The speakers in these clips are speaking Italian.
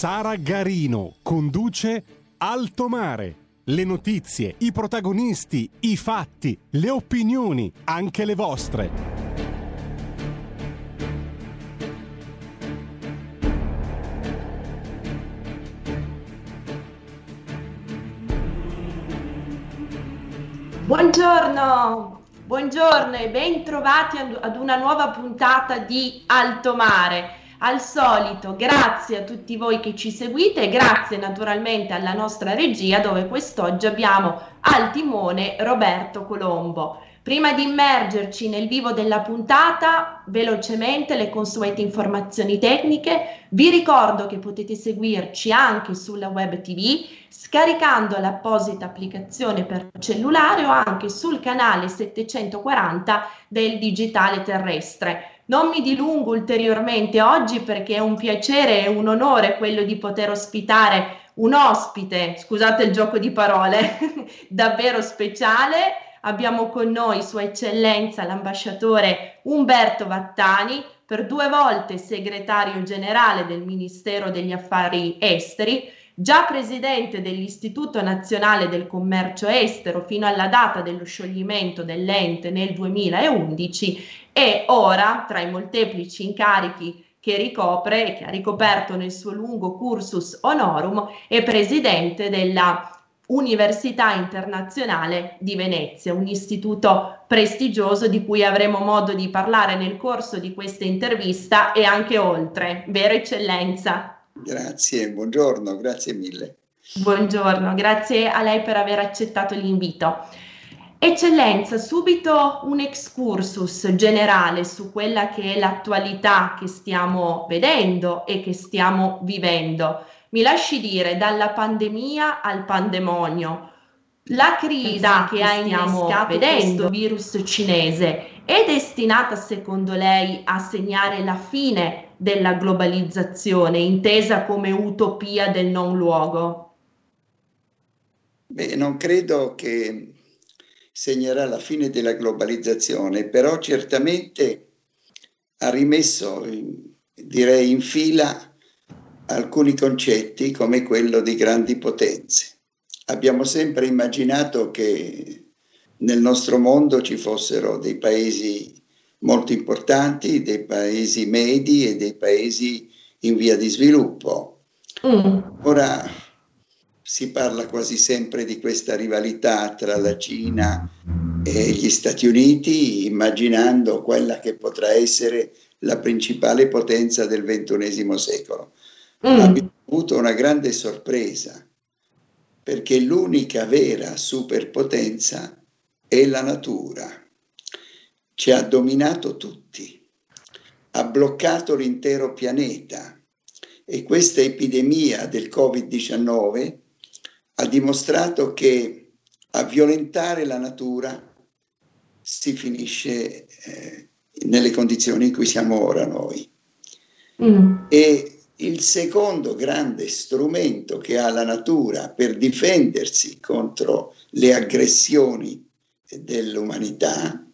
Sara Garino conduce Alto Mare. Le notizie, i protagonisti, i fatti, le opinioni, anche le vostre. Buongiorno, buongiorno e ben trovati ad una nuova puntata di Alto Mare al solito, grazie a tutti voi che ci seguite grazie naturalmente alla nostra regia dove quest'oggi abbiamo al timone Roberto Colombo. Prima di immergerci nel vivo della puntata, velocemente le consuete informazioni tecniche, vi ricordo che potete seguirci anche sulla web TV scaricando l'apposita applicazione per cellulare o anche sul canale 740 del digitale terrestre. Non mi dilungo ulteriormente oggi perché è un piacere e un onore quello di poter ospitare un ospite, scusate il gioco di parole, davvero speciale. Abbiamo con noi Sua Eccellenza l'ambasciatore Umberto Vattani, per due volte segretario generale del Ministero degli Affari Esteri, già presidente dell'Istituto Nazionale del Commercio Estero fino alla data dello scioglimento dell'ente nel 2011 e ora, tra i molteplici incarichi che ricopre e che ha ricoperto nel suo lungo cursus honorum, è presidente della Università Internazionale di Venezia, un istituto prestigioso di cui avremo modo di parlare nel corso di questa intervista e anche oltre. Vero eccellenza? Grazie, buongiorno, grazie mille. Buongiorno, grazie a lei per aver accettato l'invito. Eccellenza, subito un excursus generale su quella che è l'attualità che stiamo vedendo e che stiamo vivendo. Mi lasci dire dalla pandemia al pandemonio. La crisi esatto, che ha innescato vedendo il virus cinese è destinata secondo lei a segnare la fine della globalizzazione, intesa come utopia del non luogo? Beh, non credo che segnerà la fine della globalizzazione, però certamente ha rimesso, direi, in fila alcuni concetti come quello di grandi potenze. Abbiamo sempre immaginato che nel nostro mondo ci fossero dei paesi molto importanti, dei paesi medi e dei paesi in via di sviluppo. Mm. Ora si parla quasi sempre di questa rivalità tra la Cina e gli Stati Uniti, immaginando quella che potrà essere la principale potenza del XXI secolo. Mm. Abbiamo avuto una grande sorpresa, perché l'unica vera superpotenza è la natura ci ha dominato tutti, ha bloccato l'intero pianeta e questa epidemia del Covid-19 ha dimostrato che a violentare la natura si finisce eh, nelle condizioni in cui siamo ora noi. Mm. E il secondo grande strumento che ha la natura per difendersi contro le aggressioni dell'umanità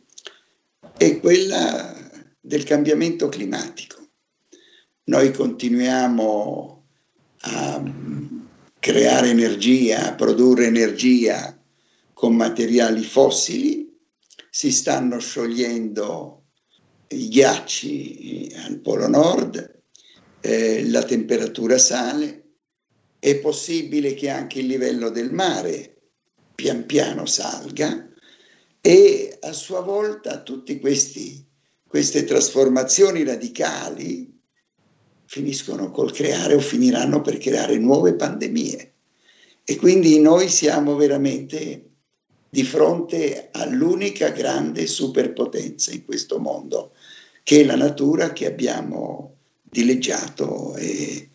è quella del cambiamento climatico. Noi continuiamo a creare energia, a produrre energia con materiali fossili, si stanno sciogliendo i ghiacci al Polo Nord, eh, la temperatura sale, è possibile che anche il livello del mare pian piano salga e a sua volta tutte queste trasformazioni radicali finiscono col creare o finiranno per creare nuove pandemie. E quindi noi siamo veramente di fronte all'unica grande superpotenza in questo mondo, che è la natura che abbiamo dileggiato e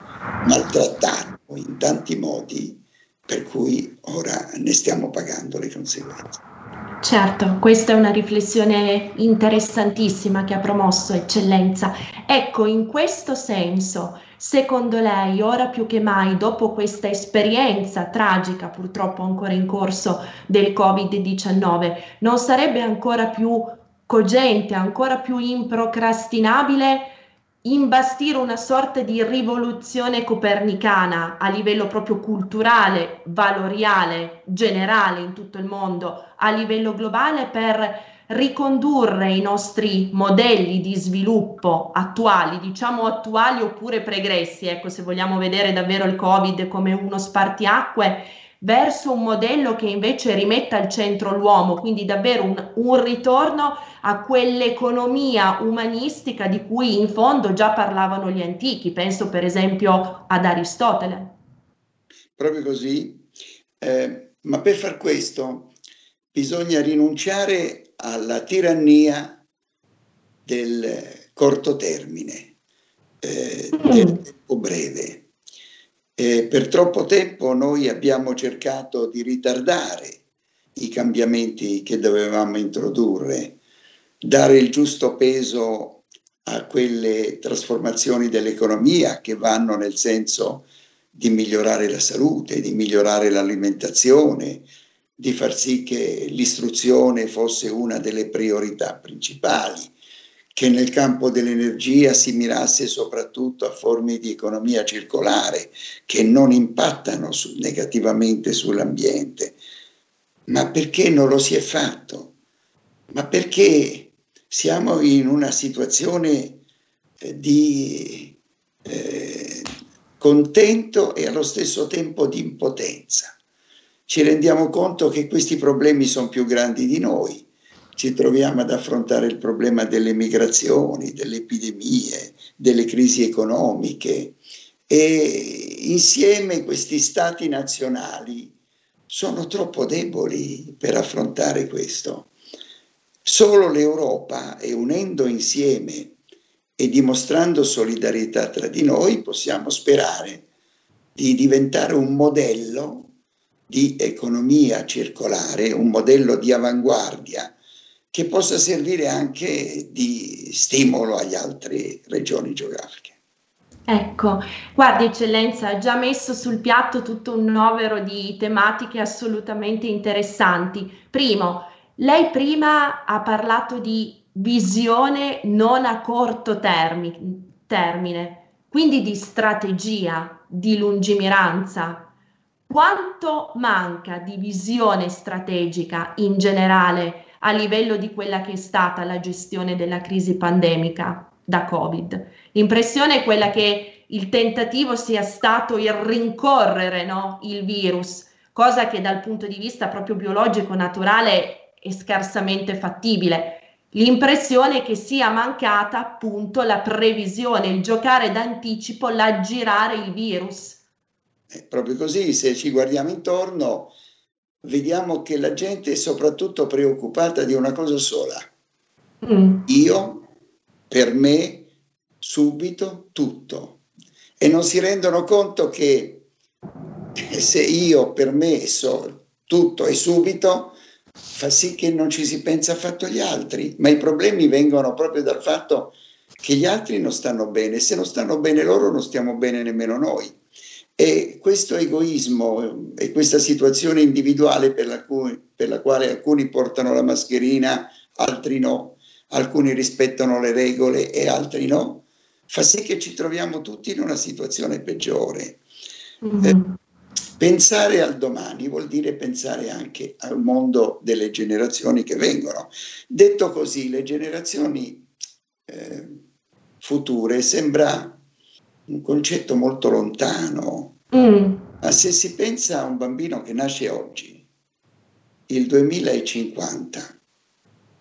maltrattato in tanti modi, per cui ora ne stiamo pagando le conseguenze. Certo, questa è una riflessione interessantissima che ha promosso Eccellenza. Ecco, in questo senso, secondo lei, ora più che mai, dopo questa esperienza tragica, purtroppo ancora in corso del Covid-19, non sarebbe ancora più cogente, ancora più improcrastinabile imbastire una sorta di rivoluzione copernicana a livello proprio culturale, valoriale, generale in tutto il mondo, a livello globale per ricondurre i nostri modelli di sviluppo attuali, diciamo attuali oppure pregressi, ecco se vogliamo vedere davvero il Covid come uno spartiacque, verso un modello che invece rimetta al centro l'uomo, quindi davvero un, un ritorno a quell'economia umanistica di cui in fondo già parlavano gli antichi, penso per esempio ad Aristotele. Proprio così, eh, ma per far questo bisogna rinunciare alla tirannia del corto termine, eh, del mm. tempo breve eh, per troppo tempo noi abbiamo cercato di ritardare i cambiamenti che dovevamo introdurre, dare il giusto peso a quelle trasformazioni dell'economia che vanno nel senso di migliorare la salute, di migliorare l'alimentazione, di far sì che l'istruzione fosse una delle priorità principali, che nel campo dell'energia si mirasse soprattutto a forme di economia circolare che non impattano su, negativamente sull'ambiente. Ma perché non lo si è fatto? Ma perché siamo in una situazione eh, di eh, contento e allo stesso tempo di impotenza? Ci rendiamo conto che questi problemi sono più grandi di noi ci troviamo ad affrontare il problema delle migrazioni, delle epidemie, delle crisi economiche e insieme questi stati nazionali sono troppo deboli per affrontare questo. Solo l'Europa e unendo insieme e dimostrando solidarietà tra di noi possiamo sperare di diventare un modello di economia circolare, un modello di avanguardia che possa servire anche di stimolo agli altre regioni geografiche. Ecco, guardi eccellenza, ha già messo sul piatto tutto un novero di tematiche assolutamente interessanti. Primo, lei prima ha parlato di visione non a corto termi- termine, quindi di strategia, di lungimiranza. Quanto manca di visione strategica in generale a livello di quella che è stata la gestione della crisi pandemica da Covid. L'impressione è quella che il tentativo sia stato il rincorrere no? il virus, cosa che dal punto di vista proprio biologico naturale è scarsamente fattibile. L'impressione è che sia mancata appunto la previsione, il giocare d'anticipo, l'aggirare il virus. È proprio così, se ci guardiamo intorno, vediamo che la gente è soprattutto preoccupata di una cosa sola. Mm. Io, per me, subito, tutto. E non si rendono conto che se io, per me, so tutto e subito, fa sì che non ci si pensa affatto agli altri, ma i problemi vengono proprio dal fatto che gli altri non stanno bene. Se non stanno bene loro, non stiamo bene nemmeno noi. E questo egoismo e questa situazione individuale per la, cui, per la quale alcuni portano la mascherina, altri no, alcuni rispettano le regole e altri no, fa sì che ci troviamo tutti in una situazione peggiore. Mm-hmm. Eh, pensare al domani vuol dire pensare anche al mondo delle generazioni che vengono. Detto così, le generazioni eh, future sembra un concetto molto lontano, mm. ma se si pensa a un bambino che nasce oggi, il 2050,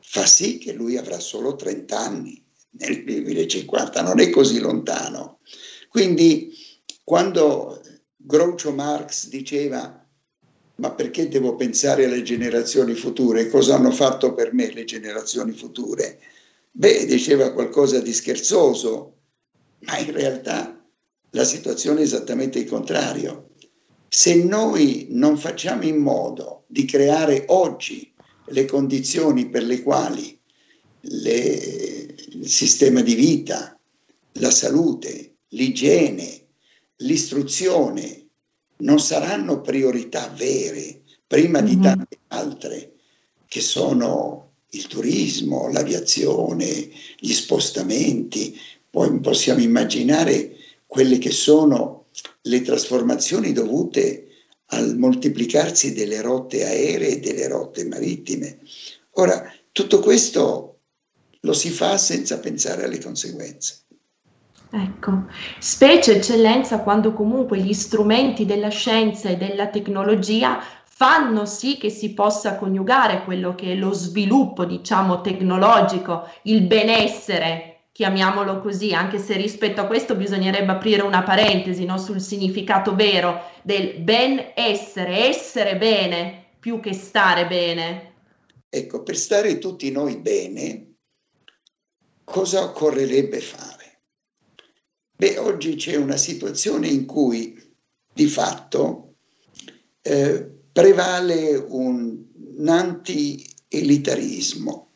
fa sì che lui avrà solo 30 anni nel 2050, non è così lontano. Quindi quando Groucho Marx diceva ma perché devo pensare alle generazioni future? Cosa hanno fatto per me le generazioni future? Beh, diceva qualcosa di scherzoso, ma in realtà la situazione è esattamente il contrario. Se noi non facciamo in modo di creare oggi le condizioni per le quali le, il sistema di vita, la salute, l'igiene, l'istruzione non saranno priorità vere prima di mm-hmm. tante altre che sono il turismo, l'aviazione, gli spostamenti, poi possiamo immaginare quelle che sono le trasformazioni dovute al moltiplicarsi delle rotte aeree e delle rotte marittime. Ora, tutto questo lo si fa senza pensare alle conseguenze. Ecco, specie eccellenza quando comunque gli strumenti della scienza e della tecnologia fanno sì che si possa coniugare quello che è lo sviluppo, diciamo, tecnologico, il benessere, chiamiamolo così, anche se rispetto a questo bisognerebbe aprire una parentesi no, sul significato vero del benessere, essere bene più che stare bene. Ecco, per stare tutti noi bene, cosa occorrerebbe fare? Beh, oggi c'è una situazione in cui di fatto eh, prevale un, un anti-elitarismo,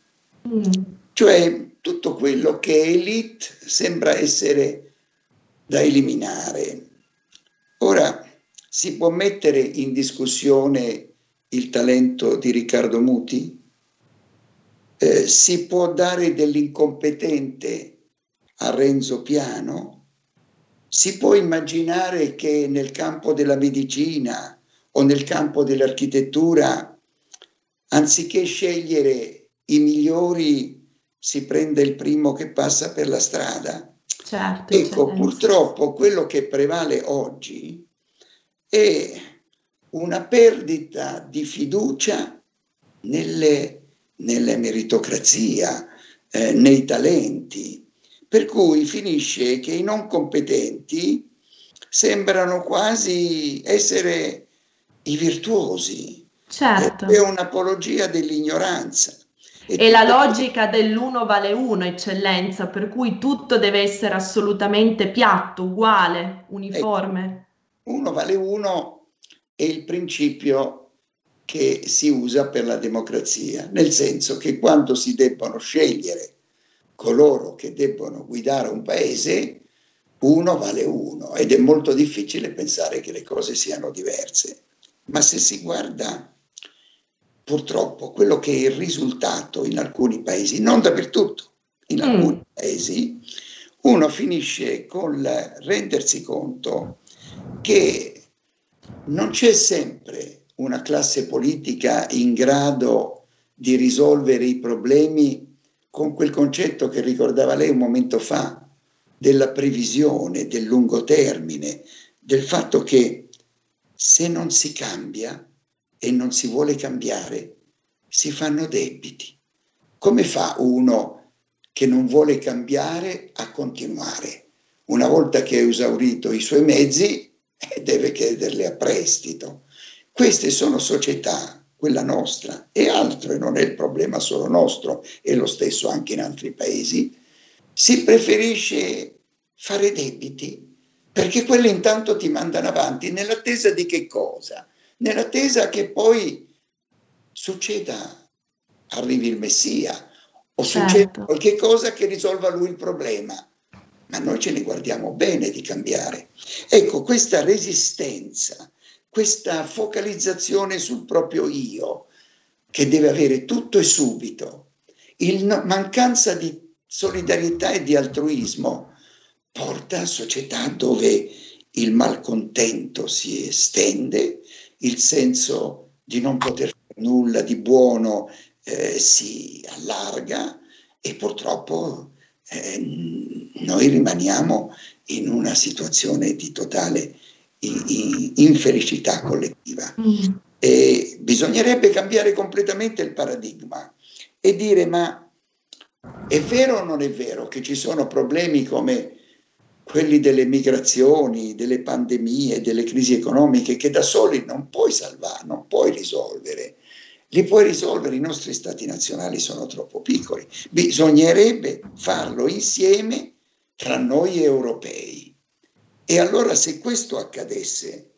mm. cioè tutto quello che è elite sembra essere da eliminare. Ora si può mettere in discussione il talento di Riccardo Muti? Eh, si può dare dell'incompetente a Renzo Piano? Si può immaginare che nel campo della medicina o nel campo dell'architettura, anziché scegliere i migliori, si prende il primo che passa per la strada. Certo, ecco, certo. purtroppo quello che prevale oggi è una perdita di fiducia nelle, nella meritocrazia, eh, nei talenti, per cui finisce che i non competenti sembrano quasi essere i virtuosi. Certo. È un'apologia dell'ignoranza. E, la logica dell'uno vale uno, eccellenza, per cui tutto deve essere assolutamente piatto, uguale, uniforme. Ecco, uno vale uno è il principio che si usa per la democrazia, nel senso che quando si debbono scegliere coloro che debbono guidare un paese, uno vale uno ed è molto difficile pensare che le cose siano diverse ma se si guarda purtroppo quello che è il risultato in alcuni paesi, non dappertutto, in mm. alcuni paesi, uno finisce col rendersi conto che non c'è sempre una classe politica in grado di risolvere i problemi con quel concetto che ricordava lei un momento fa, della previsione, del lungo termine, del fatto che se non si cambia e non si vuole cambiare, si fanno debiti. Come fa uno che non vuole cambiare a continuare? Una volta che ha esaurito i suoi mezzi, deve chiederli a prestito. Queste sono società, quella nostra, e altro, e non è il problema solo nostro, è lo stesso anche in altri paesi, si preferisce fare debiti perché quelli intanto ti mandano avanti nell'attesa di che cosa? Nell'attesa che poi succeda, arrivi il Messia o certo. succeda qualche cosa che risolva lui il problema. Ma noi ce ne guardiamo bene di cambiare. Ecco, questa resistenza, questa focalizzazione sul proprio io, che deve avere tutto e subito, il mancanza di solidarietà e di altruismo, porta a società dove il malcontento si estende, il senso di non poter fare nulla di buono eh, si allarga e purtroppo eh, noi rimaniamo in una situazione di totale infelicità collettiva. Mm. E bisognerebbe cambiare completamente il paradigma e dire ma è vero o non è vero che ci sono problemi come quelli delle migrazioni, delle pandemie, delle crisi economiche che da soli non puoi salvare, non puoi risolvere. Li puoi risolvere, i nostri stati nazionali sono troppo piccoli. Bisognerebbe farlo insieme tra noi europei. E allora se questo accadesse,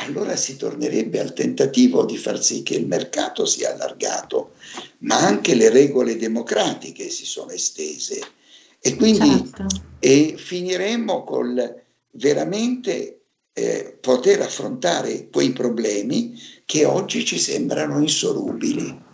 allora si tornerebbe al tentativo di far sì che il mercato sia allargato, ma anche le regole democratiche si sono estese. E quindi certo. e finiremmo col veramente eh, poter affrontare quei problemi che oggi ci sembrano insolubili.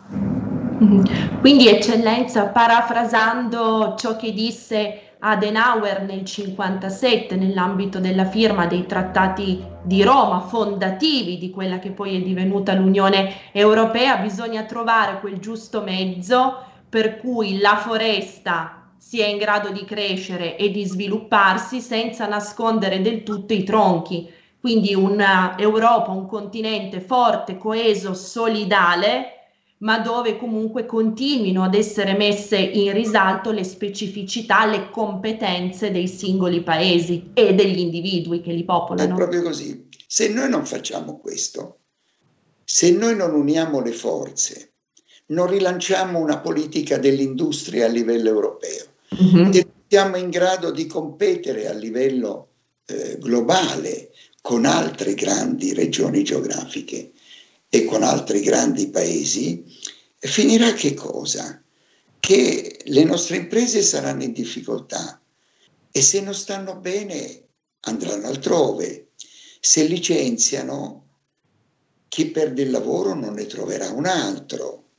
Quindi, eccellenza, parafrasando ciò che disse Adenauer nel 1957 nell'ambito della firma dei trattati di Roma, fondativi di quella che poi è divenuta l'Unione Europea, bisogna trovare quel giusto mezzo per cui la foresta sia in grado di crescere e di svilupparsi senza nascondere del tutto i tronchi. Quindi un'Europa, un continente forte, coeso, solidale, ma dove comunque continuino ad essere messe in risalto le specificità, le competenze dei singoli paesi e degli individui che li popolano. È proprio così. Se noi non facciamo questo, se noi non uniamo le forze, non rilanciamo una politica dell'industria a livello europeo, mm-hmm. e siamo in grado di competere a livello eh, globale con altre grandi regioni geografiche, e con altri grandi paesi, finirà che cosa? Che le nostre imprese saranno in difficoltà e se non stanno bene andranno altrove. Se licenziano, chi perde il lavoro non ne troverà un altro.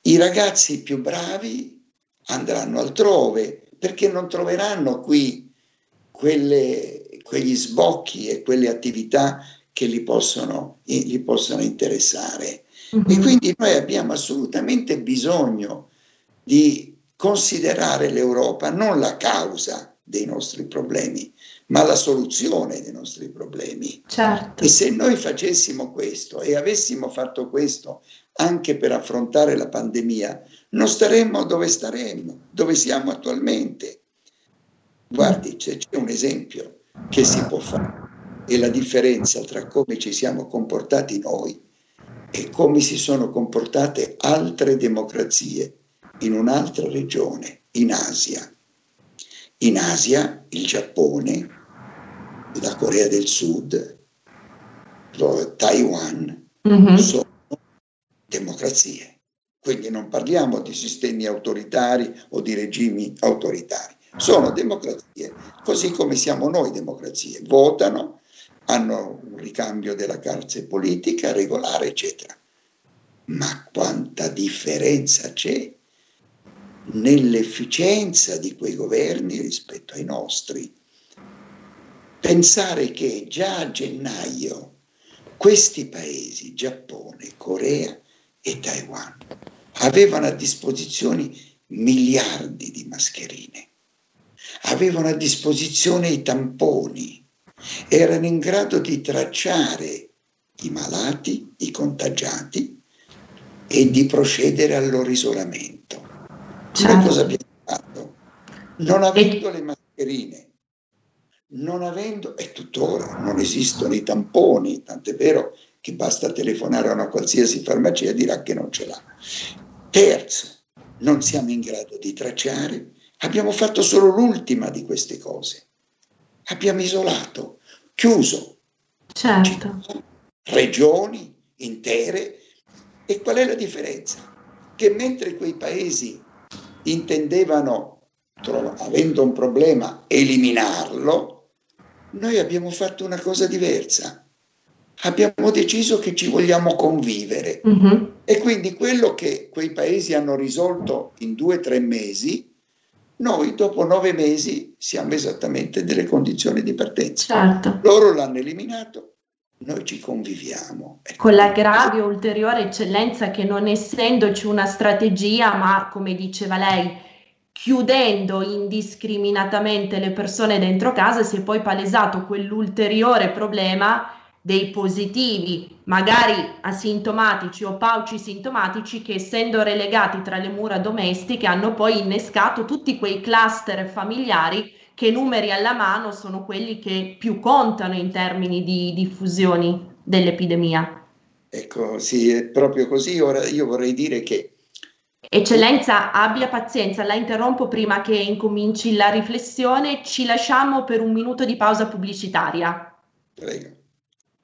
I ragazzi più bravi andranno altrove perché non troveranno qui quelle, quegli sbocchi e quelle attività che li possono, li possono interessare. Mm-hmm. E quindi noi abbiamo assolutamente bisogno di considerare l'Europa non la causa dei nostri problemi, ma la soluzione dei nostri problemi. Certo. E se noi facessimo questo e avessimo fatto questo anche per affrontare la pandemia, non staremmo dove staremmo, dove siamo attualmente. Guardi, c'è, c'è un esempio che si può fare e la differenza tra come ci siamo comportati noi e come si sono comportate altre democrazie in un'altra regione, in Asia. In Asia il Giappone, la Corea del Sud, Taiwan mm-hmm. sono democrazie. Quindi non parliamo di sistemi autoritari o di regimi autoritari, sono democrazie, così come siamo noi democrazie. Votano, hanno un ricambio della carce politica regolare, eccetera. Ma quanta differenza c'è nell'efficienza di quei governi rispetto ai nostri. Pensare che già a gennaio questi paesi, Giappone, Corea e Taiwan, avevano a disposizione miliardi di mascherine, avevano a disposizione i tamponi, erano in grado di tracciare i malati, i contagiati e di procedere al loro isolamento. Certo. Noi cosa abbiamo fatto? Non avendo le mascherine, non avendo, e tuttora non esistono i tamponi, tant'è vero che basta telefonare a una qualsiasi farmacia e dirà che non ce l'ha. Terzo, non siamo in grado di tracciare, abbiamo fatto solo l'ultima di queste cose abbiamo isolato, chiuso certo. regioni intere. E qual è la differenza? Che mentre quei paesi intendevano, avendo un problema, eliminarlo, noi abbiamo fatto una cosa diversa. Abbiamo deciso che ci vogliamo convivere. Mm-hmm. E quindi quello che quei paesi hanno risolto in due o tre mesi, noi dopo nove mesi siamo esattamente delle condizioni di partenza. Certo. Loro l'hanno eliminato, noi ci conviviamo. Ecco. Con l'aggravio ulteriore eccellenza che non essendoci una strategia, ma come diceva lei, chiudendo indiscriminatamente le persone dentro casa, si è poi palesato quell'ulteriore problema dei positivi, magari asintomatici o pauci sintomatici, che essendo relegati tra le mura domestiche hanno poi innescato tutti quei cluster familiari che numeri alla mano sono quelli che più contano in termini di diffusioni dell'epidemia. Ecco, sì, è proprio così. Ora io vorrei dire che Eccellenza, abbia pazienza, la interrompo prima che incominci la riflessione, ci lasciamo per un minuto di pausa pubblicitaria. Prego.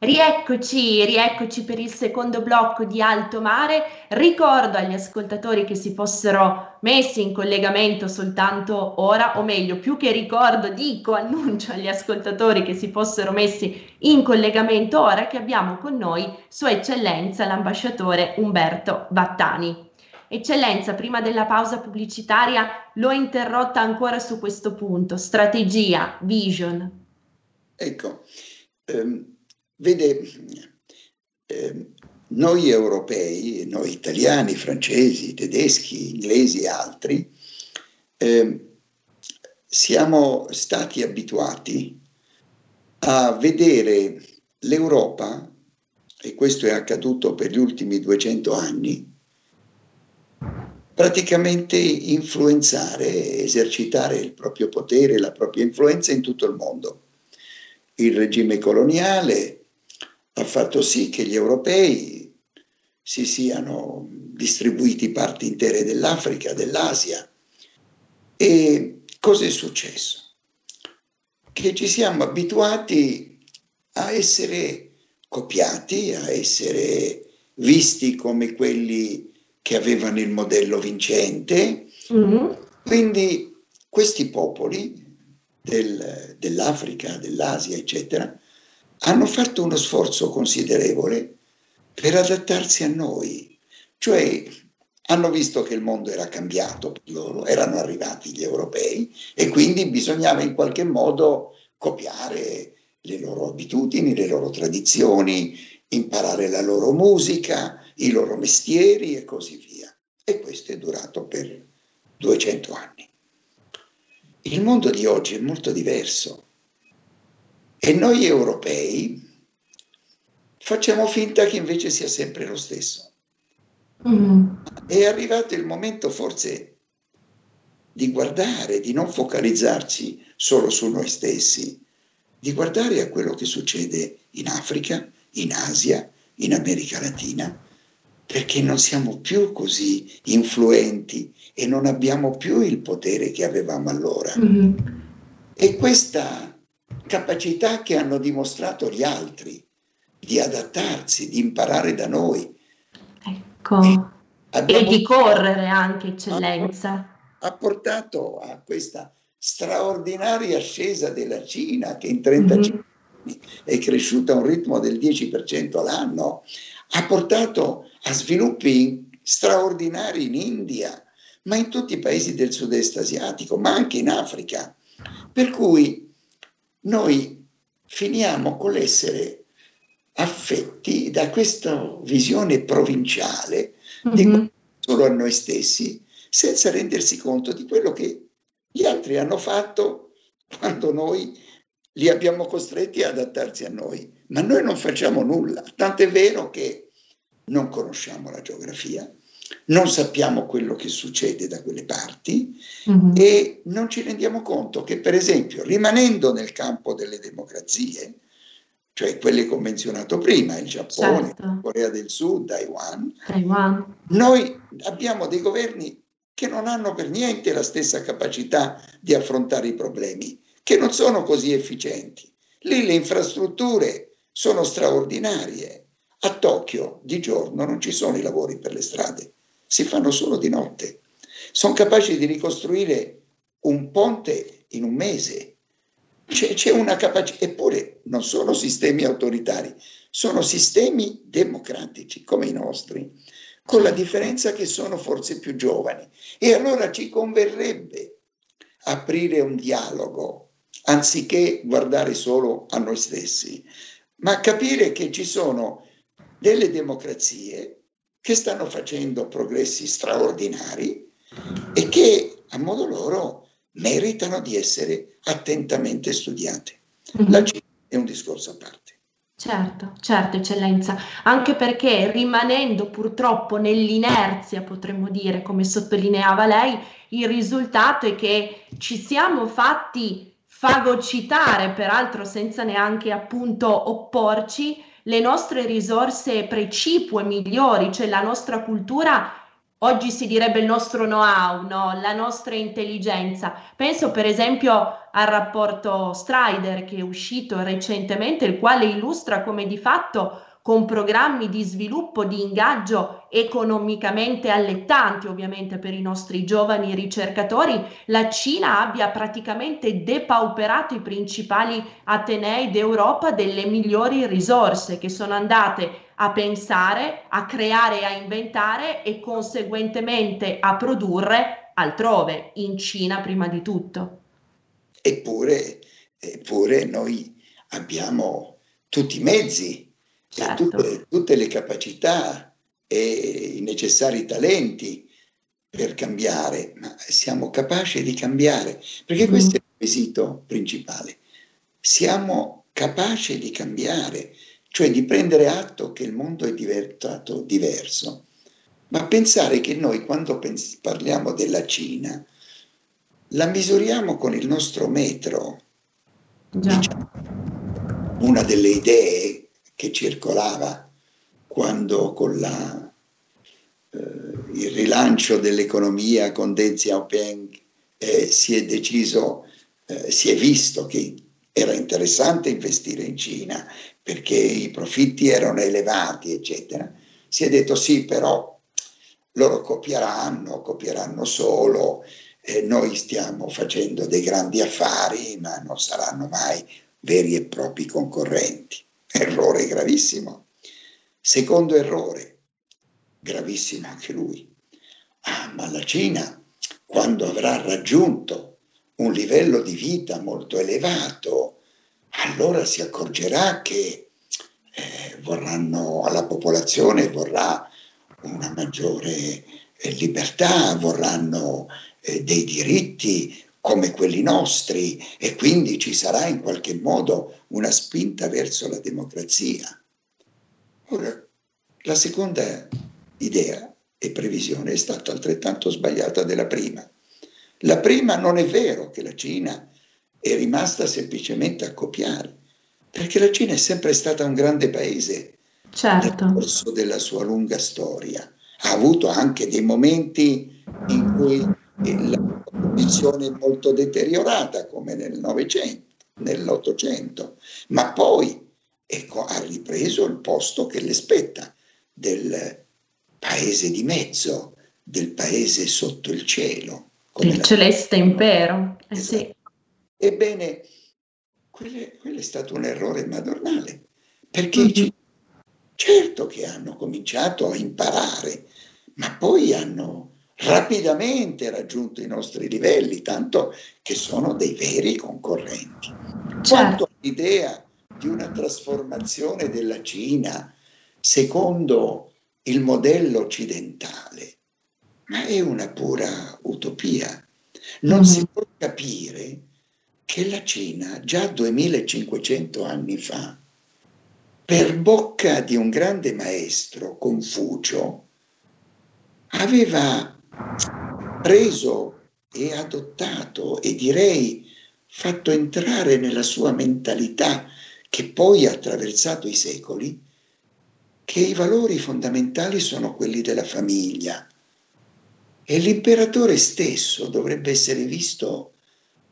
Rieccoci, rieccoci per il secondo blocco di Alto Mare. Ricordo agli ascoltatori che si fossero messi in collegamento soltanto ora, o meglio, più che ricordo, dico, annuncio agli ascoltatori che si fossero messi in collegamento ora che abbiamo con noi Sua Eccellenza l'ambasciatore Umberto Battani. Eccellenza, prima della pausa pubblicitaria l'ho interrotta ancora su questo punto, strategia, vision. Ecco, ehm, Vede, eh, noi europei, noi italiani, francesi, tedeschi, inglesi e altri, eh, siamo stati abituati a vedere l'Europa, e questo è accaduto per gli ultimi 200 anni, praticamente influenzare, esercitare il proprio potere, la propria influenza in tutto il mondo. Il regime coloniale, ha fatto sì che gli europei si siano distribuiti parti intere dell'Africa, dell'Asia. E cosa è successo? Che ci siamo abituati a essere copiati, a essere visti come quelli che avevano il modello vincente. Mm-hmm. Quindi questi popoli del, dell'Africa, dell'Asia, eccetera, hanno fatto uno sforzo considerevole per adattarsi a noi, cioè hanno visto che il mondo era cambiato per loro, erano arrivati gli europei e quindi bisognava in qualche modo copiare le loro abitudini, le loro tradizioni, imparare la loro musica, i loro mestieri e così via. E questo è durato per 200 anni. Il mondo di oggi è molto diverso. E noi europei facciamo finta che invece sia sempre lo stesso. Mm. È arrivato il momento forse di guardare, di non focalizzarci solo su noi stessi, di guardare a quello che succede in Africa, in Asia, in America Latina, perché non siamo più così influenti e non abbiamo più il potere che avevamo allora. Mm-hmm. E questa capacità che hanno dimostrato gli altri di adattarsi, di imparare da noi. Ecco, e di correre anche, eccellenza. Ha portato a questa straordinaria ascesa della Cina che in 35 mm-hmm. anni è cresciuta a un ritmo del 10% all'anno, ha portato a sviluppi straordinari in India, ma in tutti i paesi del sud-est asiatico, ma anche in Africa. Per cui noi finiamo con l'essere affetti da questa visione provinciale mm-hmm. di solo a noi stessi, senza rendersi conto di quello che gli altri hanno fatto quando noi li abbiamo costretti ad adattarsi a noi. Ma noi non facciamo nulla, tant'è vero che non conosciamo la geografia, non sappiamo quello che succede da quelle parti mm-hmm. e non ci rendiamo conto che, per esempio, rimanendo nel campo delle democrazie, cioè quelle che ho menzionato prima, il Giappone, certo. Corea del Sud, Taiwan, Taiwan, noi abbiamo dei governi che non hanno per niente la stessa capacità di affrontare i problemi, che non sono così efficienti. Lì le infrastrutture sono straordinarie. A Tokyo di giorno non ci sono i lavori per le strade, si fanno solo di notte. Sono capaci di ricostruire un ponte in un mese. C'è, c'è una capacità, eppure non sono sistemi autoritari, sono sistemi democratici come i nostri, con la differenza che sono forse più giovani. E allora ci converrebbe aprire un dialogo, anziché guardare solo a noi stessi, ma capire che ci sono delle democrazie che stanno facendo progressi straordinari e che a modo loro meritano di essere attentamente studiate. Mm-hmm. La Cina è un discorso a parte. Certo, certo, eccellenza, anche perché rimanendo purtroppo nell'inerzia, potremmo dire, come sottolineava lei, il risultato è che ci siamo fatti fagocitare, peraltro senza neanche appunto opporci, le nostre risorse precipue migliori, cioè la nostra cultura oggi si direbbe il nostro know-how, no? la nostra intelligenza. Penso per esempio al rapporto Strider che è uscito recentemente, il quale illustra come di fatto con programmi di sviluppo, di ingaggio economicamente allettanti ovviamente per i nostri giovani ricercatori, la Cina abbia praticamente depauperato i principali atenei d'Europa delle migliori risorse che sono andate a pensare, a creare, a inventare e conseguentemente a produrre altrove, in Cina prima di tutto. Eppure, eppure noi abbiamo tutti i mezzi, certo. tutte, tutte le capacità e i necessari talenti per cambiare, ma siamo capaci di cambiare, perché mm. questo è il quesito principale. Siamo capaci di cambiare, cioè di prendere atto che il mondo è diventato diverso, ma pensare che noi quando pens- parliamo della Cina la misuriamo con il nostro metro. Diciamo, una delle idee che circolava quando con la, eh, il rilancio dell'economia con Deng Xiaoping eh, si è deciso, eh, si è visto che era interessante investire in Cina perché i profitti erano elevati, eccetera. Si è detto sì, però loro copieranno, copieranno solo, eh, noi stiamo facendo dei grandi affari, ma non saranno mai veri e propri concorrenti. Errore gravissimo. Secondo errore, gravissimo anche lui. Ah, ma la Cina, quando avrà raggiunto un livello di vita molto elevato, allora si accorgerà che eh, vorranno, alla popolazione vorrà una maggiore eh, libertà, vorranno eh, dei diritti come quelli nostri e quindi ci sarà in qualche modo una spinta verso la democrazia. Ora, la seconda idea e previsione è stata altrettanto sbagliata della prima. La prima non è vero che la Cina è rimasta semplicemente a copiare, perché la Cina è sempre stata un grande paese certo. nel corso della sua lunga storia. Ha avuto anche dei momenti in cui la condizione è molto deteriorata, come nel Novecento, nell'Ottocento, ma poi ecco, ha ripreso il posto che le spetta del paese di mezzo, del paese sotto il cielo. Il la... celeste impero. Eh esatto. sì. Ebbene, quello, quello, è stato un errore madornale, perché mm-hmm. certo che hanno cominciato a imparare, ma poi hanno rapidamente raggiunto i nostri livelli, tanto che sono dei veri concorrenti. Certo. Quanto all'idea di una trasformazione della Cina secondo il modello occidentale, ma è una pura utopia. Non mm-hmm. si può capire che la Cina già 2500 anni fa, per bocca di un grande maestro, Confucio, aveva preso e adottato e direi fatto entrare nella sua mentalità che poi ha attraversato i secoli, che i valori fondamentali sono quelli della famiglia. E l'imperatore stesso dovrebbe essere visto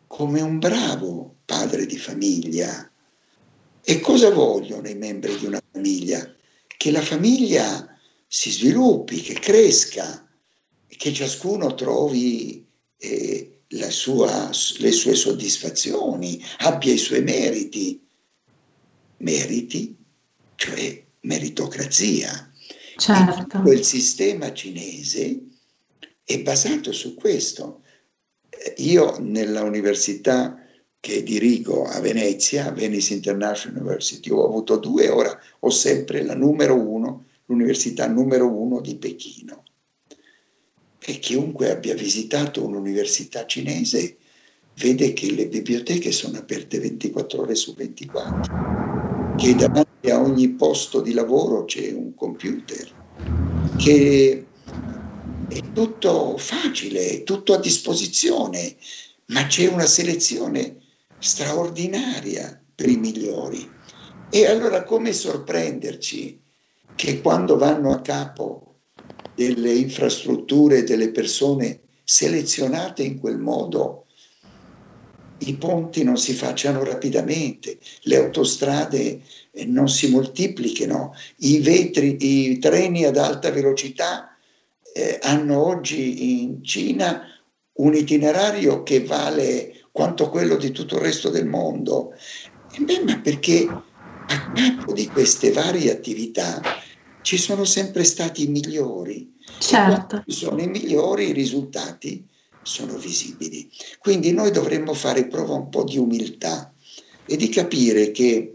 come un bravo padre di famiglia. E cosa vogliono i membri di una famiglia? Che la famiglia si sviluppi, che cresca, che ciascuno trovi eh, sua, le sue soddisfazioni, abbia i suoi meriti. Meriti, cioè meritocrazia. Certo. Quel sistema cinese è basato su questo. Io nella università che dirigo a Venezia, Venice International University, ho avuto due, ora ho sempre la numero uno, l'università numero uno di Pechino. E chiunque abbia visitato un'università cinese vede che le biblioteche sono aperte 24 ore su 24, che davanti a ogni posto di lavoro c'è un computer, che è tutto facile, è tutto a disposizione, ma c'è una selezione straordinaria per i migliori. E allora come sorprenderci che quando vanno a capo delle infrastrutture, delle persone selezionate in quel modo, i ponti non si facciano rapidamente, le autostrade eh, non si moltiplichino, i, vetri, i treni ad alta velocità eh, hanno oggi in Cina un itinerario che vale quanto quello di tutto il resto del mondo. E beh, ma perché a capo di queste varie attività ci sono sempre stati i migliori. Certo. Ci sono i migliori, i risultati sono visibili. Quindi noi dovremmo fare prova un po' di umiltà e di capire che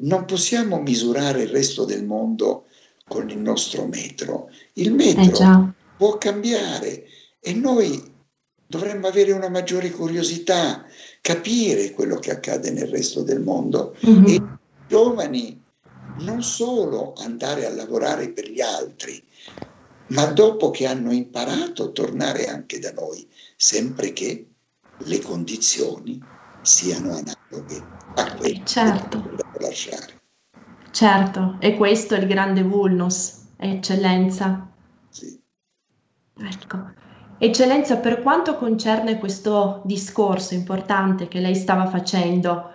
non possiamo misurare il resto del mondo con il nostro metro. Il metro eh può cambiare e noi dovremmo avere una maggiore curiosità, capire quello che accade nel resto del mondo. Mm-hmm. E i giovani non solo andare a lavorare per gli altri, ma dopo che hanno imparato tornare anche da noi, sempre che le condizioni siano analoghe a quelle certo. che dobbiamo lasciare. Certo, e questo è il grande vulnus, eccellenza. Sì. Ecco. Eccellenza, per quanto concerne questo discorso importante che lei stava facendo,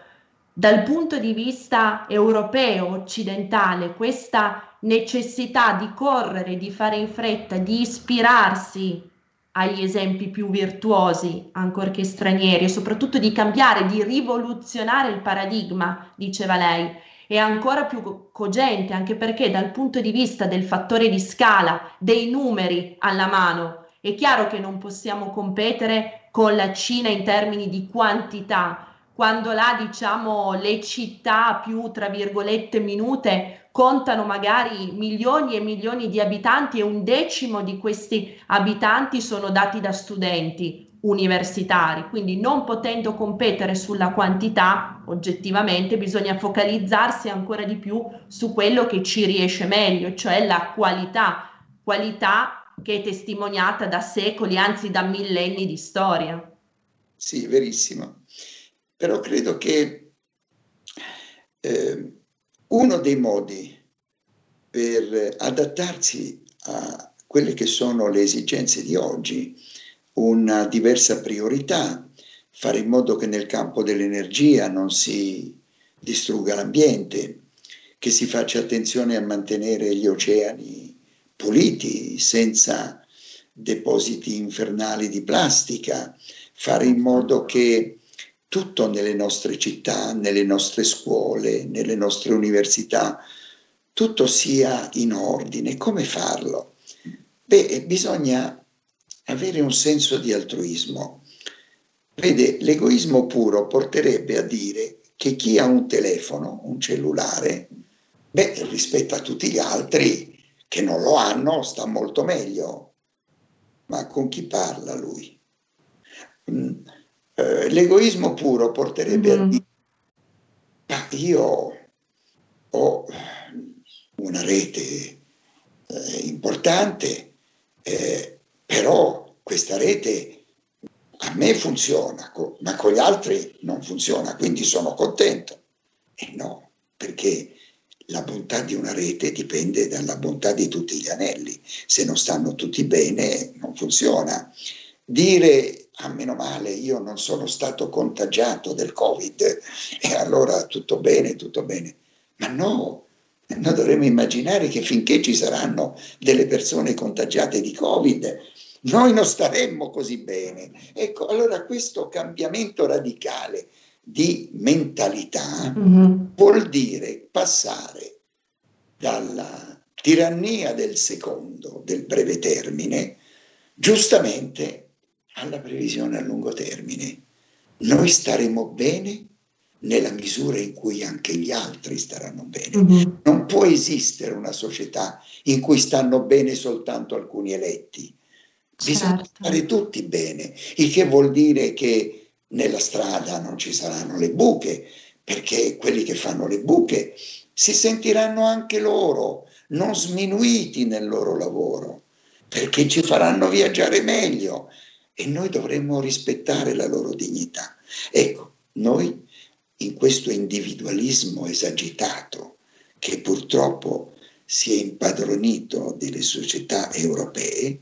dal punto di vista europeo, occidentale, questa necessità di correre, di fare in fretta, di ispirarsi agli esempi più virtuosi, ancorché stranieri, e soprattutto di cambiare, di rivoluzionare il paradigma, diceva lei, è ancora più cogente, anche perché dal punto di vista del fattore di scala, dei numeri alla mano, è chiaro che non possiamo competere con la Cina in termini di quantità, quando là diciamo le città più tra virgolette minute contano magari milioni e milioni di abitanti e un decimo di questi abitanti sono dati da studenti universitari, quindi non potendo competere sulla quantità, oggettivamente bisogna focalizzarsi ancora di più su quello che ci riesce meglio, cioè la qualità, qualità che è testimoniata da secoli, anzi da millenni di storia. Sì, verissimo però credo che eh, uno dei modi per adattarsi a quelle che sono le esigenze di oggi, una diversa priorità, fare in modo che nel campo dell'energia non si distrugga l'ambiente, che si faccia attenzione a mantenere gli oceani puliti, senza depositi infernali di plastica, fare in modo che tutto nelle nostre città, nelle nostre scuole, nelle nostre università, tutto sia in ordine. Come farlo? Beh, bisogna avere un senso di altruismo. Vede, l'egoismo puro porterebbe a dire che chi ha un telefono, un cellulare, beh, rispetto a tutti gli altri che non lo hanno, sta molto meglio. Ma con chi parla lui? Mm eh, l'egoismo puro porterebbe mm-hmm. a dire, ma io ho una rete eh, importante, eh, però questa rete a me funziona, co- ma con gli altri non funziona, quindi sono contento. E no, perché la bontà di una rete dipende dalla bontà di tutti gli anelli. Se non stanno tutti bene, non funziona. Dire ah, meno male io non sono stato contagiato del Covid e allora tutto bene, tutto bene. Ma no, noi dovremmo immaginare che finché ci saranno delle persone contagiate di Covid, noi non staremmo così bene. Ecco, allora questo cambiamento radicale di mentalità mm-hmm. vuol dire passare dalla tirannia del secondo, del breve termine, giustamente alla previsione a lungo termine. Noi staremo bene nella misura in cui anche gli altri staranno bene. Mm-hmm. Non può esistere una società in cui stanno bene soltanto alcuni eletti. Bisogna certo. stare tutti bene, il che vuol dire che nella strada non ci saranno le buche, perché quelli che fanno le buche si sentiranno anche loro non sminuiti nel loro lavoro, perché ci faranno viaggiare meglio e noi dovremmo rispettare la loro dignità. Ecco, noi in questo individualismo esagitato che purtroppo si è impadronito delle società europee,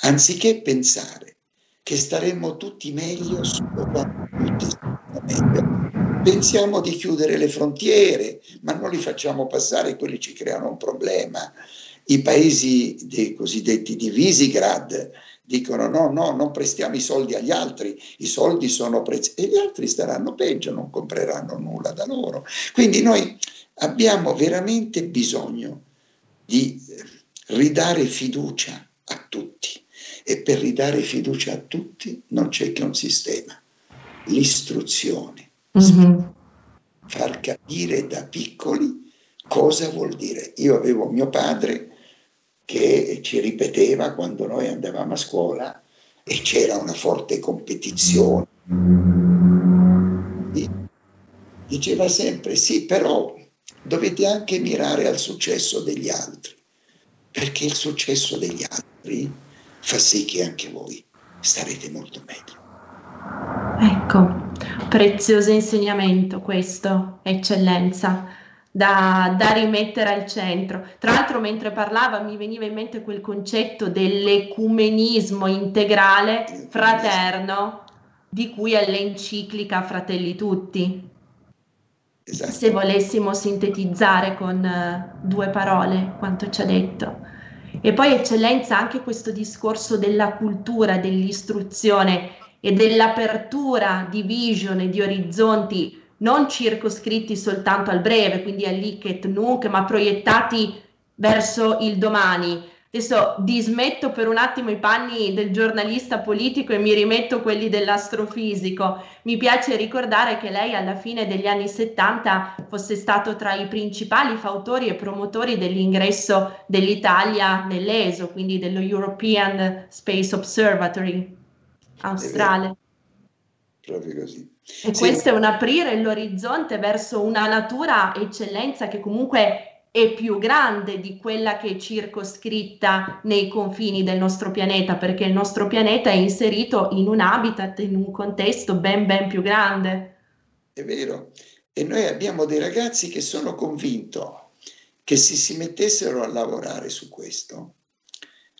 anziché pensare che staremmo tutti meglio solo quando tutti stanno meglio, pensiamo di chiudere le frontiere, ma non li facciamo passare, quelli ci creano un problema. I paesi dei cosiddetti di Visegrad dicono no, no, non prestiamo i soldi agli altri, i soldi sono preziosi e gli altri staranno peggio, non compreranno nulla da loro. Quindi noi abbiamo veramente bisogno di ridare fiducia a tutti e per ridare fiducia a tutti non c'è che un sistema, l'istruzione, mm-hmm. far capire da piccoli cosa vuol dire. Io avevo mio padre che ci ripeteva quando noi andavamo a scuola e c'era una forte competizione. Diceva sempre sì, però dovete anche mirare al successo degli altri, perché il successo degli altri fa sì che anche voi starete molto meglio. Ecco, prezioso insegnamento questo, eccellenza da, da, rimettere al centro. Tra l'altro, mentre parlava, mi veniva in mente quel concetto dell'ecumenismo integrale fraterno di cui è l'enciclica Fratelli Tutti. Esatto. Se volessimo sintetizzare con uh, due parole quanto ci ha detto. E poi, eccellenza, anche questo discorso della cultura, dell'istruzione e dell'apertura di vision e di orizzonti non circoscritti soltanto al breve, quindi all'icet nunc, ma proiettati verso il domani. Adesso dismetto per un attimo i panni del giornalista politico e mi rimetto quelli dell'astrofisico. Mi piace ricordare che lei alla fine degli anni 70 fosse stato tra i principali fautori e promotori dell'ingresso dell'Italia nell'ESO, quindi dello European Space Observatory australe. Proprio così. E sì. questo è un aprire l'orizzonte verso una natura eccellenza che comunque è più grande di quella che è circoscritta nei confini del nostro pianeta, perché il nostro pianeta è inserito in un habitat, in un contesto ben ben più grande. È vero. E noi abbiamo dei ragazzi che sono convinti che se si mettessero a lavorare su questo,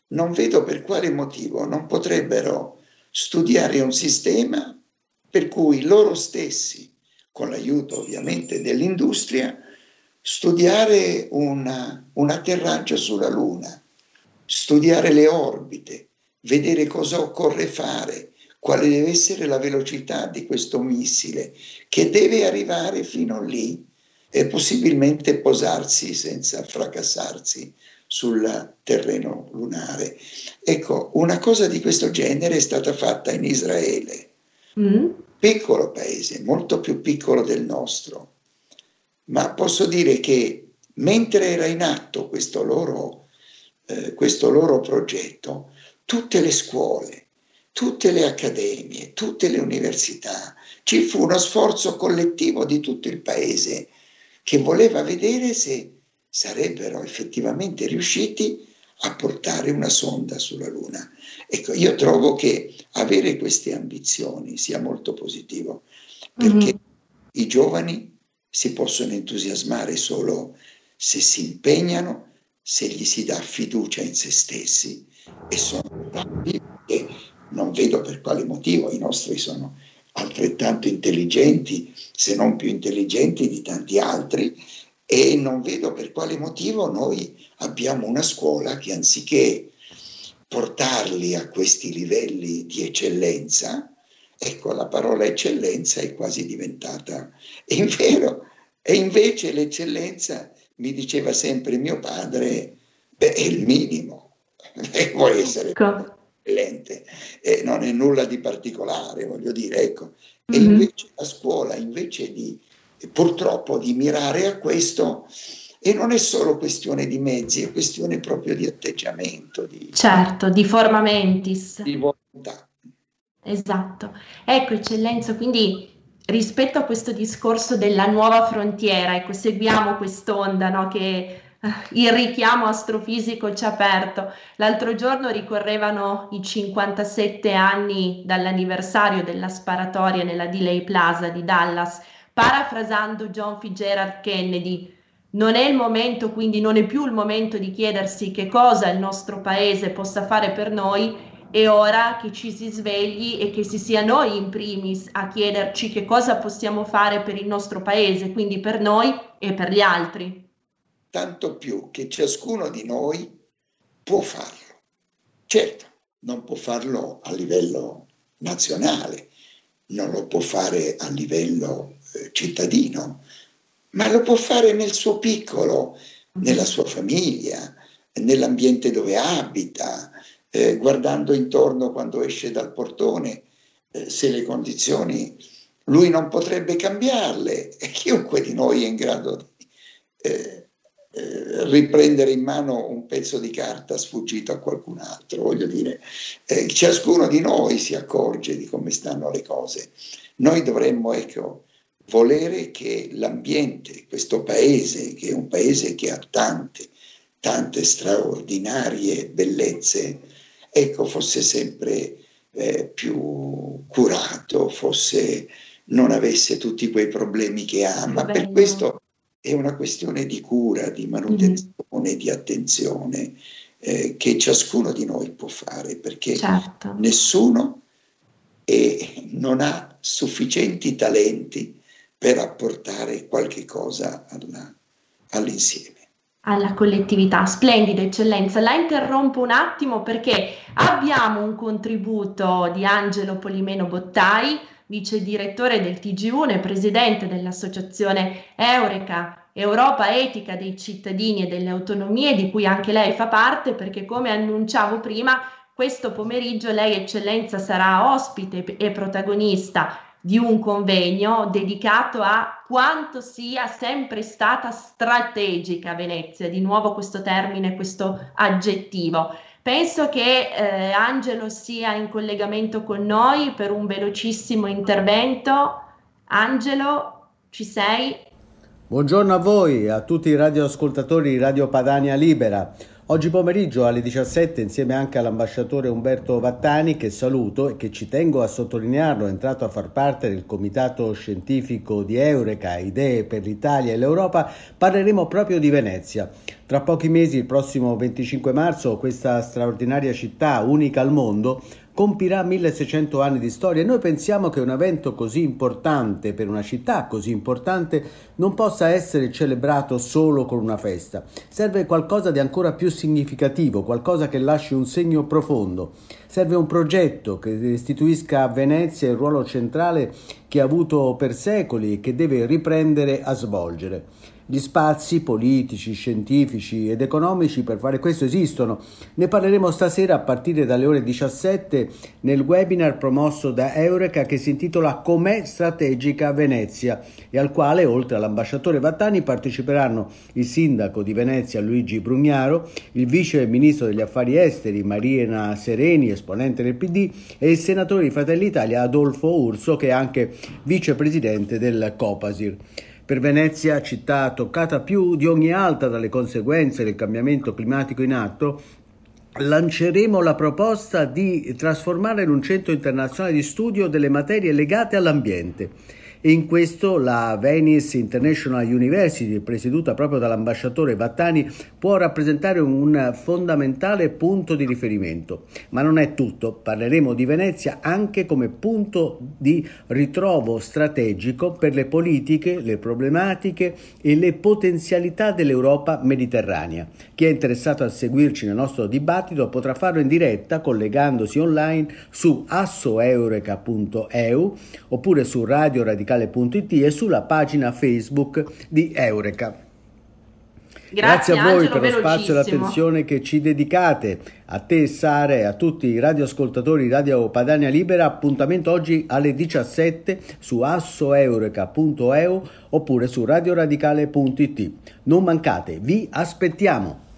non vedo per quale motivo non potrebbero studiare un sistema per cui loro stessi, con l'aiuto ovviamente dell'industria, studiare una, un atterraggio sulla Luna, studiare le orbite, vedere cosa occorre fare, quale deve essere la velocità di questo missile che deve arrivare fino lì e possibilmente posarsi senza fracassarsi sul terreno lunare. Ecco, una cosa di questo genere è stata fatta in Israele Mm. Piccolo paese, molto più piccolo del nostro, ma posso dire che mentre era in atto questo loro, eh, questo loro progetto, tutte le scuole, tutte le accademie, tutte le università, ci fu uno sforzo collettivo di tutto il paese che voleva vedere se sarebbero effettivamente riusciti a portare una sonda sulla Luna. Ecco, io trovo che avere queste ambizioni sia molto positivo, perché mm-hmm. i giovani si possono entusiasmare solo se si impegnano, se gli si dà fiducia in se stessi e sono bravi e non vedo per quale motivo i nostri sono altrettanto intelligenti, se non più intelligenti di tanti altri, e non vedo per quale motivo noi abbiamo una scuola che anziché portarli a questi livelli di eccellenza, ecco la parola eccellenza è quasi diventata, è vero, e invece l'eccellenza, mi diceva sempre mio padre, beh, è il minimo, e può essere ecco. eccellente, e non è nulla di particolare, voglio dire, ecco. E mm-hmm. invece la scuola, invece di purtroppo di mirare a questo, e non è solo questione di mezzi, è questione proprio di atteggiamento. Di, certo, di forma mentis. Di volontà. Esatto. Ecco, eccellenza, quindi rispetto a questo discorso della nuova frontiera, ecco, seguiamo quest'onda no, che eh, il richiamo astrofisico ci ha aperto. L'altro giorno ricorrevano i 57 anni dall'anniversario della sparatoria nella Delay Plaza di Dallas, parafrasando John Fitzgerald Kennedy. Non è il momento, quindi non è più il momento di chiedersi che cosa il nostro paese possa fare per noi, è ora che ci si svegli e che si sia noi in primis a chiederci che cosa possiamo fare per il nostro paese, quindi per noi e per gli altri. Tanto più che ciascuno di noi può farlo. Certo, non può farlo a livello nazionale, non lo può fare a livello eh, cittadino, ma lo può fare nel suo piccolo, nella sua famiglia, nell'ambiente dove abita, eh, guardando intorno quando esce dal portone, eh, se le condizioni lui non potrebbe cambiarle e chiunque di noi è in grado di eh, eh, riprendere in mano un pezzo di carta sfuggito a qualcun altro. Voglio dire, eh, ciascuno di noi si accorge di come stanno le cose. Noi dovremmo, ecco, volere che l'ambiente, questo paese, che è un paese che ha tante, tante straordinarie bellezze, ecco, fosse sempre eh, più curato, fosse, non avesse tutti quei problemi che ha, ma Bello. per questo è una questione di cura, di manutenzione, mm. di attenzione eh, che ciascuno di noi può fare, perché certo. nessuno è, non ha sufficienti talenti per apportare qualche cosa alla, all'insieme. Alla collettività, splendido, eccellenza. La interrompo un attimo perché abbiamo un contributo di Angelo Polimeno Bottai, vice direttore del TG1 e presidente dell'associazione Eureka, Europa Etica dei cittadini e delle autonomie, di cui anche lei fa parte, perché come annunciavo prima, questo pomeriggio lei, eccellenza, sarà ospite e protagonista di un convegno dedicato a quanto sia sempre stata strategica Venezia, di nuovo questo termine, questo aggettivo. Penso che eh, Angelo sia in collegamento con noi per un velocissimo intervento. Angelo, ci sei? Buongiorno a voi, a tutti i radioascoltatori di Radio Padania Libera. Oggi pomeriggio alle 17 insieme anche all'ambasciatore Umberto Vattani che saluto e che ci tengo a sottolinearlo è entrato a far parte del comitato scientifico di Eureka, Idee per l'Italia e l'Europa, parleremo proprio di Venezia. Tra pochi mesi, il prossimo 25 marzo, questa straordinaria città, unica al mondo, compirà 1600 anni di storia e noi pensiamo che un evento così importante per una città così importante non possa essere celebrato solo con una festa. Serve qualcosa di ancora più significativo, qualcosa che lasci un segno profondo. Serve un progetto che restituisca a Venezia il ruolo centrale che ha avuto per secoli e che deve riprendere a svolgere. Gli spazi politici, scientifici ed economici per fare questo esistono. Ne parleremo stasera a partire dalle ore 17 nel webinar promosso da Eureka che si intitola Com'è strategica Venezia e al quale, oltre all'ambasciatore Vattani, parteciperanno il sindaco di Venezia Luigi Brugnaro, il vice ministro degli affari esteri Marina Sereni, esponente del PD, e il senatore di Fratelli Italia Adolfo Urso, che è anche vicepresidente del Copasir. Per Venezia, città toccata più di ogni altra dalle conseguenze del cambiamento climatico in atto, lanceremo la proposta di trasformare in un centro internazionale di studio delle materie legate all'ambiente. E in questo la Venice International University, presieduta proprio dall'ambasciatore Vattani, può rappresentare un fondamentale punto di riferimento. Ma non è tutto, parleremo di Venezia anche come punto di ritrovo strategico per le politiche, le problematiche e le potenzialità dell'Europa mediterranea. Chi è interessato a seguirci nel nostro dibattito potrà farlo in diretta collegandosi online su assoeureka.eu oppure su radioradicale.it e sulla pagina Facebook di Eureka. Grazie, Grazie a voi Angelo, per lo spazio e l'attenzione che ci dedicate. A te, Sara, e a tutti i radioascoltatori di Radio Padania Libera. Appuntamento oggi alle 17 su assoeureka.eu oppure su radioradicale.it. Non mancate, vi aspettiamo.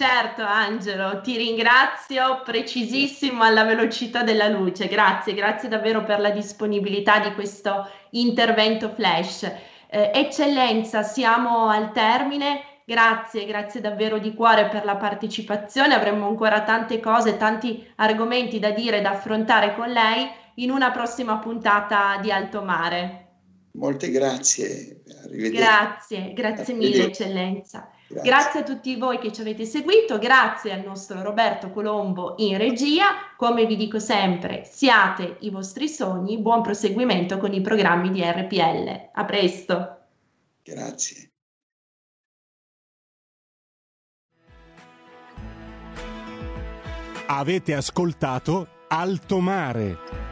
Certo Angelo, ti ringrazio precisissimo alla velocità della luce, grazie, grazie davvero per la disponibilità di questo intervento flash. Eh, eccellenza, siamo al termine, grazie, grazie davvero di cuore per la partecipazione, avremmo ancora tante cose, tanti argomenti da dire, da affrontare con lei in una prossima puntata di Alto Mare. Molte grazie, arrivederci. Grazie, grazie mille eccellenza. Grazie. grazie. a tutti voi che ci avete seguito, grazie al nostro Roberto Colombo in regia. Come vi dico sempre, siate i vostri sogni, buon proseguimento con i programmi di RPL. A presto. Grazie. Avete ascoltato Alto Mare.